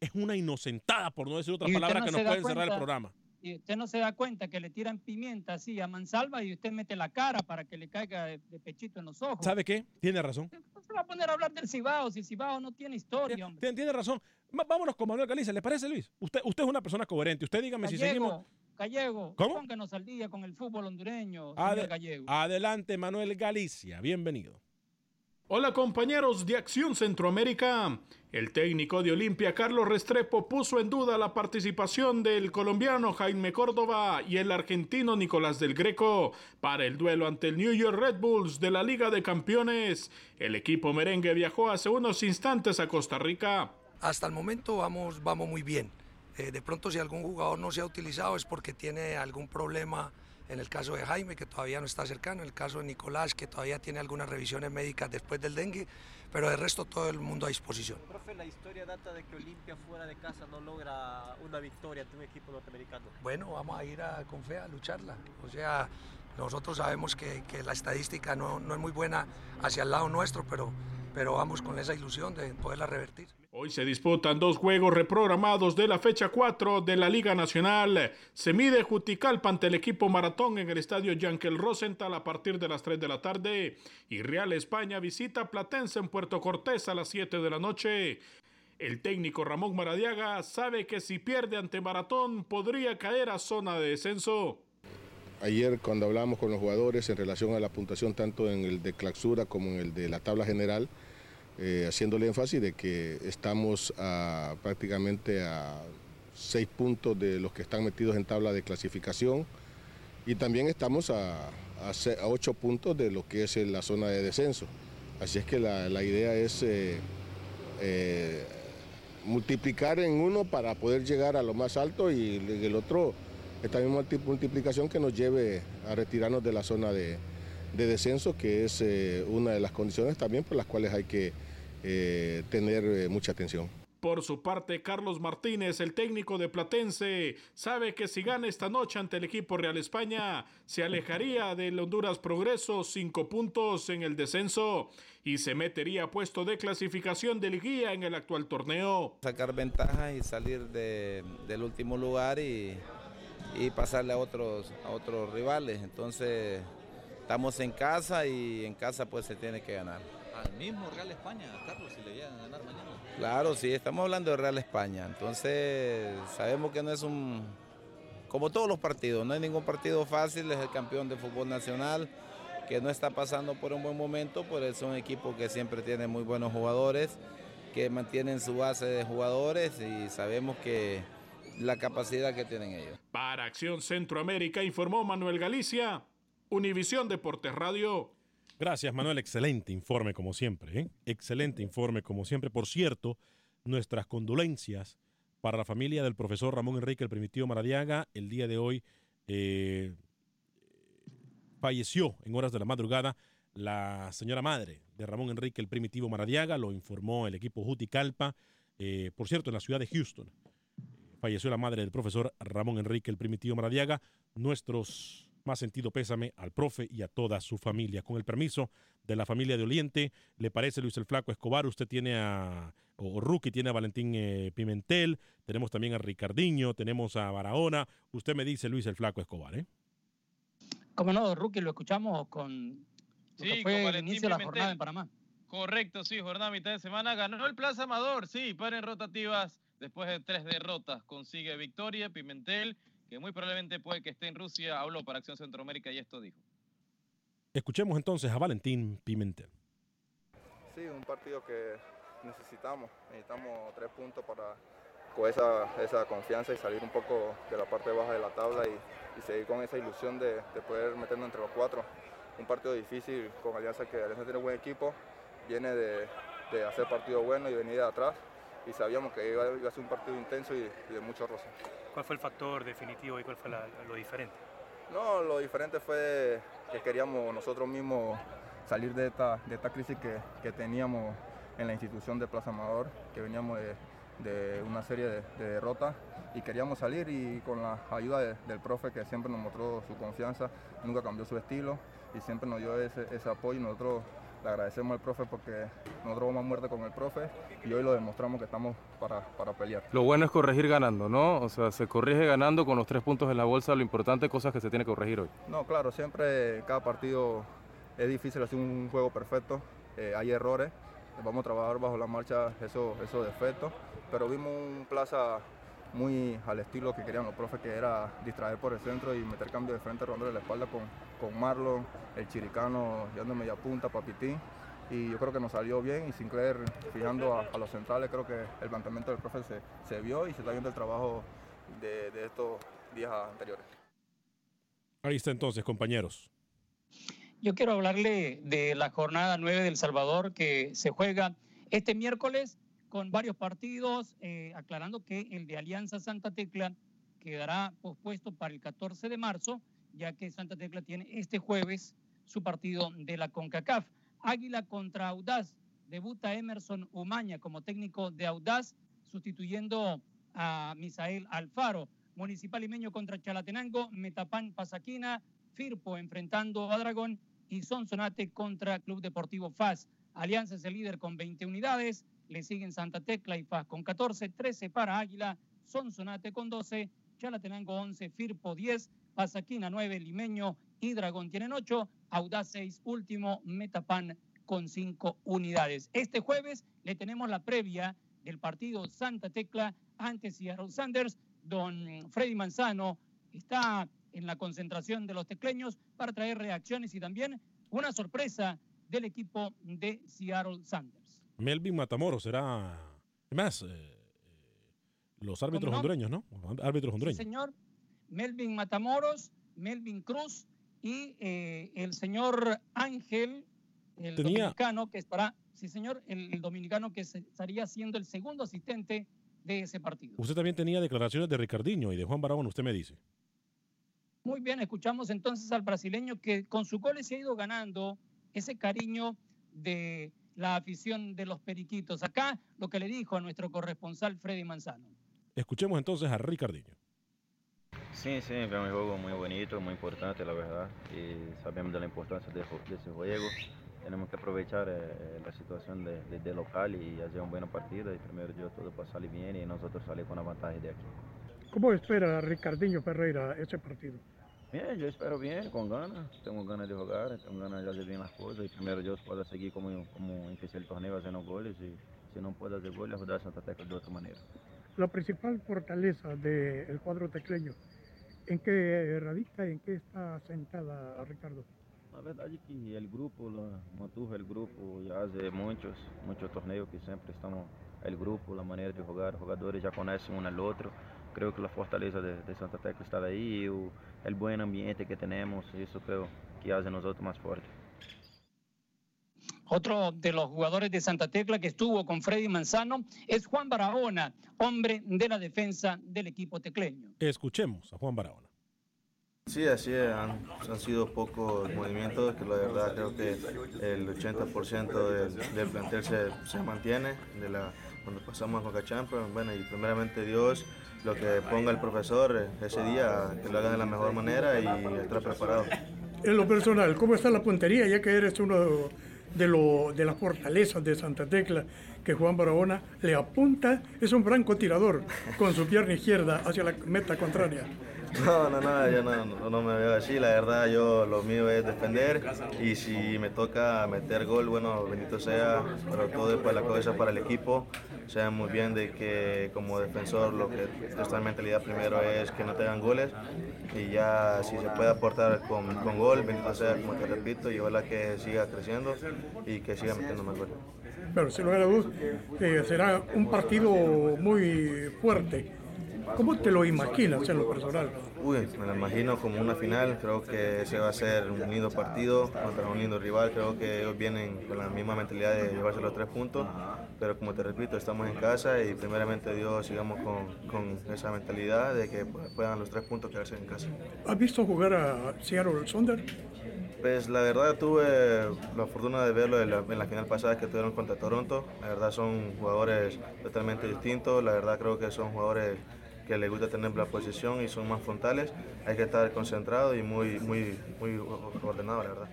es una inocentada, por no decir otra palabra no que nos da pueden cerrar el programa. Y usted no se da cuenta que le tiran pimienta así a mansalva y usted mete la cara para que le caiga de, de pechito en los ojos. ¿Sabe qué? Tiene razón. No se va a poner a hablar del Cibao si Cibao no tiene historia, hombre. Tiene, razón. Vámonos con Manuel Galicia. ¿Le parece, Luis? Usted, usted es una persona coherente. Usted dígame si seguimos. Gallego, ¿Cómo? pónganos al día con el fútbol hondureño, Ade- señor Gallego. Adelante, Manuel Galicia. Bienvenido. Hola compañeros de Acción Centroamérica. El técnico de Olimpia, Carlos Restrepo, puso en duda la participación del colombiano Jaime Córdoba y el argentino Nicolás del Greco para el duelo ante el New York Red Bulls de la Liga de Campeones. El equipo merengue viajó hace unos instantes a Costa Rica. Hasta el momento vamos, vamos muy bien. Eh, de pronto si algún jugador no se ha utilizado es porque tiene algún problema en el caso de Jaime, que todavía no está cercano, en el caso de Nicolás, que todavía tiene algunas revisiones médicas después del dengue, pero de resto todo el mundo a disposición. Profe, la historia data de que Olimpia fuera de casa no logra una victoria ante un equipo norteamericano. Bueno, vamos a ir a, con fe a lucharla. O sea, nosotros sabemos que, que la estadística no, no, es muy buena hacia el lado nuestro, pero, pero vamos con esa ilusión de poderla revertir. Hoy se disputan dos juegos reprogramados de la fecha 4 de la Liga Nacional. Se mide Juticalpa ante el equipo Maratón en el estadio Yankel Rosenthal a partir de las 3 de la tarde. Y Real España visita Platense en Puerto Cortés a las 7 de la noche. El técnico Ramón Maradiaga sabe que si pierde ante Maratón podría caer a zona de descenso. Ayer cuando hablamos con los jugadores en relación a la puntuación tanto en el de clausura como en el de la tabla general, eh, haciéndole énfasis de que estamos prácticamente a seis puntos de los que están metidos en tabla de clasificación y también estamos a, ocho puntos de lo que es la zona de descenso. Así es que la, idea es eh, eh, multiplicar en uno para poder llegar a lo más alto y el otro, esta misma multiplicación que nos lleve a retirarnos de la zona de, de descenso, que es eh, una de las condiciones también por las cuales hay que eh, tener eh, mucha atención. Por su parte, Carlos Martínez, el técnico de Platense, sabe que si gana esta noche ante el equipo Real España, se alejaría del Honduras Progreso cinco puntos en el descenso y se metería a puesto de clasificación del guía en el actual torneo. Sacar ventajas y salir de, del último lugar y, y pasarle a otros, a otros rivales. Entonces, estamos en casa y en casa pues se tiene que ganar al mismo Real España, Carlos, si le llegan a ganar mañana. Claro, sí, estamos hablando de Real España. Entonces, sabemos que no es un. Como todos los partidos, no hay ningún partido fácil, es el campeón de fútbol nacional, que no está pasando por un buen momento, pero es un equipo que siempre tiene muy buenos jugadores, que mantienen su base de jugadores y sabemos que la capacidad que tienen ellos. Para Acción Centroamérica informó Manuel Galicia, Univisión Deportes Radio. Gracias, Manuel. Excelente informe, como siempre. ¿eh? Excelente informe, como siempre. Por cierto, nuestras condolencias para la familia del profesor Ramón Enrique, el primitivo Maradiaga. El día de hoy eh, falleció en horas de la madrugada la señora madre de Ramón Enrique, el primitivo Maradiaga. Lo informó el equipo Juticalpa. Eh, por cierto, en la ciudad de Houston. Falleció la madre del profesor Ramón Enrique, el primitivo Maradiaga. Nuestros más sentido pésame al profe y a toda su familia. Con el permiso de la familia de Oliente, ¿le parece Luis el Flaco Escobar? Usted tiene a, o Rookie tiene a Valentín eh, Pimentel, tenemos también a Ricardiño, tenemos a Barahona. Usted me dice Luis el Flaco Escobar, ¿eh? Como no, Rookie, lo escuchamos con, sí, fue con el inicio de la jornada en Panamá. Correcto, sí, jornada mitad de semana. Ganó el Plaza Amador, sí, para en rotativas. Después de tres derrotas, consigue victoria. Pimentel que muy probablemente puede que esté en Rusia, habló para Acción Centroamérica y esto dijo. Escuchemos entonces a Valentín Pimentel. Sí, un partido que necesitamos, necesitamos tres puntos para con esa, esa confianza y salir un poco de la parte baja de la tabla y, y seguir con esa ilusión de, de, poder meternos entre los cuatro. Un partido difícil con Alianza que Alianza tiene buen equipo, viene de, de hacer partido bueno y venir de atrás y sabíamos que iba, iba a ser un partido intenso y, y de mucho roce. ¿Cuál fue el factor definitivo y cuál fue la, lo diferente? No, lo diferente fue que queríamos nosotros mismos salir de esta, de esta crisis que, que teníamos en la institución de Plaza Amador, que veníamos de, de una serie de, de, derrotas y queríamos salir y con la ayuda de, del profe que siempre nos mostró su confianza, nunca cambió su estilo y siempre nos dio ese, ese apoyo y nosotros le agradecemos al profe porque nosotros vamos a muerte con el profe y hoy lo demostramos que estamos para, para, pelear. Lo bueno es corregir ganando, ¿no? O sea, se corrige ganando con los tres puntos en la bolsa, lo importante, cosas que se tiene que corregir hoy. No, claro, siempre cada partido es difícil hacer un juego perfecto, eh, hay errores, vamos a trabajar bajo la marcha esos, esos defectos, pero vimos un plaza muy al estilo que querían los profes, que era distraer por el centro y meter cambio de frente, rondar la espalda con, con Marlon, el chiricano, yendo media punta, Papitín. y yo creo que nos salió bien y Sinclair fijando a, a los centrales, creo que el planteamiento del profe se, se vio y se está viendo el trabajo de, de estos días anteriores. Ahí está entonces, compañeros. Yo quiero hablarle de la jornada 9 del Salvador que se juega este miércoles con varios partidos, eh, aclarando que el de Alianza Santa Tecla quedará pospuesto para el 14 de marzo, ya que Santa Tecla tiene este jueves su partido de la CONCACAF. Águila contra Audaz. Debuta Emerson Umaña como técnico de Audaz, sustituyendo a Misael Alfaro. Municipal Limeño contra Chalatenango, Metapán Pasaquina, Firpo enfrentando a Dragón y Sonsonate contra Club Deportivo FAS. Alianza es el líder con 20 unidades, le siguen Santa Tecla y FAS con 14, 13 para Águila, Sonsonate con 12, Chalatenango 11, Firpo 10, Pasaquina 9, Limeño y Dragón tienen 8, Audaz 6, último, Metapan con 5 unidades. Este jueves le tenemos la previa del partido Santa Tecla ante Seattle Sanders. Don Freddy Manzano está en la concentración de los tecleños para traer reacciones y también una sorpresa del equipo de Seattle Sanders. Melvin Matamoros será. Más, eh, eh, los árbitros no? hondureños, ¿no? Árbitros Sí, hondureños. señor. Melvin Matamoros, Melvin Cruz y eh, el señor Ángel, el Tenía- dominicano que estará, sí señor, el, el dominicano que se- estaría siendo el segundo asistente de ese partido. Usted también tenía declaraciones de Ricardinho y de Juan Barahona, usted me dice. Muy bien, escuchamos entonces al brasileño que con sus goles se ha ido ganando ese cariño de la afición de los periquitos. Acá lo que le dijo a nuestro corresponsal Freddy Manzano. Escuchemos entonces a Ricardinho. Sim, sim, é um jogo muito bonito, muito importante, la verdad. E sabemos da importância de, desse jogo. Temos que aproveitar eh, a situação de, de, de local e fazer uma boa partida. E primeiro dia todo para salir bem e nós salir com a vantagem de aqui. ¿Cómo espera Ricardinho Ferreira ese partido? Bien, eu espero bem, com ganas. Tenho ganas de jogar, tenho ganas de fazer bem as coisas. E primeiro Deus possa seguir como, como empecé o torneio fazendo goles. E se não pode fazer goles, ajudar Santa Tecla de outra maneira. La principal fortaleza del cuadro tecleño, ¿en qué radica, en qué está sentada Ricardo? Na verdade que o grupo, mantuve o grupo já há muitos, muitos torneios que sempre estamos, o grupo, a maneira de jogar, os jogadores já conhecem um ao outro. Creio que a fortaleza de, de Santa Tecla está e o, o bom ambiente que temos, isso creio que faz nós outros mais fortes. Otro de los jugadores de Santa Tecla que estuvo con Freddy Manzano es Juan Barahona, hombre de la defensa del equipo tecleño. Escuchemos a Juan Barahona. Sí, así es, han, han sido pocos movimientos, que la verdad creo que el 80% del, del plantel se, se mantiene de la, cuando pasamos a Coca Champions. Bueno, y primeramente Dios, lo que ponga el profesor eh, ese día, que lo haga de la mejor manera y estar preparado. En lo personal, ¿cómo está la puntería? Ya que eres uno de, lo, de las fortalezas de Santa Tecla, que Juan Barahona le apunta, es un francotirador con su pierna izquierda hacia la meta contraria. <laughs> No, no, no, yo no, no, no me veo así, la verdad yo lo mío es defender y si me toca meter gol, bueno, bendito sea, pero todo es para la cabeza para el equipo. Saben muy bien de que como defensor lo que nuestra mentalidad primero es que no tengan goles y ya si se puede aportar con, con gol, bendito sea, como te repito, y ojalá que siga creciendo y que siga metiendo más goles. Pero sin lugar a dudas, eh, será un partido muy fuerte. ¿Cómo te lo imaginas en lo personal? Uy, me lo imagino como una final, creo que ese va a ser un lindo partido contra un lindo rival, creo que ellos vienen con la misma mentalidad de llevarse los tres puntos, pero como te repito, estamos en casa y primeramente Dios sigamos con, con esa mentalidad de que puedan los tres puntos quedarse en casa. ¿Has visto jugar a Seattle Sonder? Pues la verdad tuve la fortuna de verlo en la, en la final pasada que tuvieron contra Toronto, la verdad son jugadores totalmente distintos, la verdad creo que son jugadores que les gusta tener la posición y son más frontales. Hay que estar concentrado y muy, muy, muy ordenado, la verdad.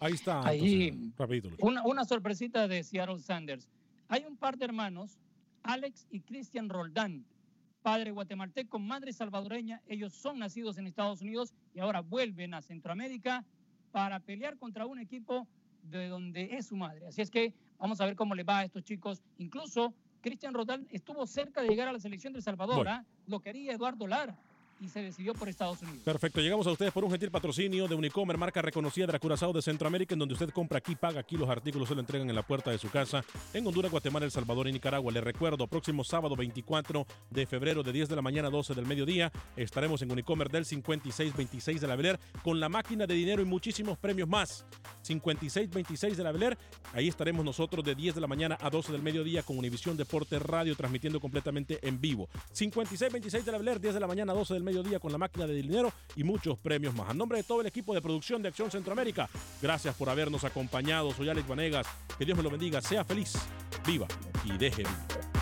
Ahí está. Ahí, entonces. Una, una sorpresita de Seattle Sanders. Hay un par de hermanos, Alex y Cristian Roldán, padre guatemalteco, madre salvadoreña. Ellos son nacidos en Estados Unidos y ahora vuelven a Centroamérica para pelear contra un equipo de donde es su madre. Así es que vamos a ver cómo le va a estos chicos. Incluso Cristian Roldán estuvo cerca de llegar a la selección de El Salvador. ¿ah? Lo quería Eduardo Lara y se decidió por Estados Unidos. Perfecto, llegamos a ustedes por un gentil patrocinio de Unicomer, marca reconocida de la Curazao de Centroamérica, en donde usted compra aquí, paga aquí, los artículos se lo entregan en la puerta de su casa en Honduras, Guatemala, El Salvador y Nicaragua. Le recuerdo, próximo sábado 24 de febrero de 10 de la mañana a 12 del mediodía, estaremos en Unicomer del 5626 de la Beler con la máquina de dinero y muchísimos premios más. 5626 de la Beler, ahí estaremos nosotros de 10 de la mañana a 12 del mediodía con Univisión Deporte Radio transmitiendo completamente en vivo. 5626 de la Beler, 10 de la mañana a 12 del mediodía con la máquina de dinero y muchos premios más. A nombre de todo el equipo de producción de Acción Centroamérica, gracias por habernos acompañado. Soy Alex Vanegas. Que Dios me lo bendiga. Sea feliz, viva y deje vivir.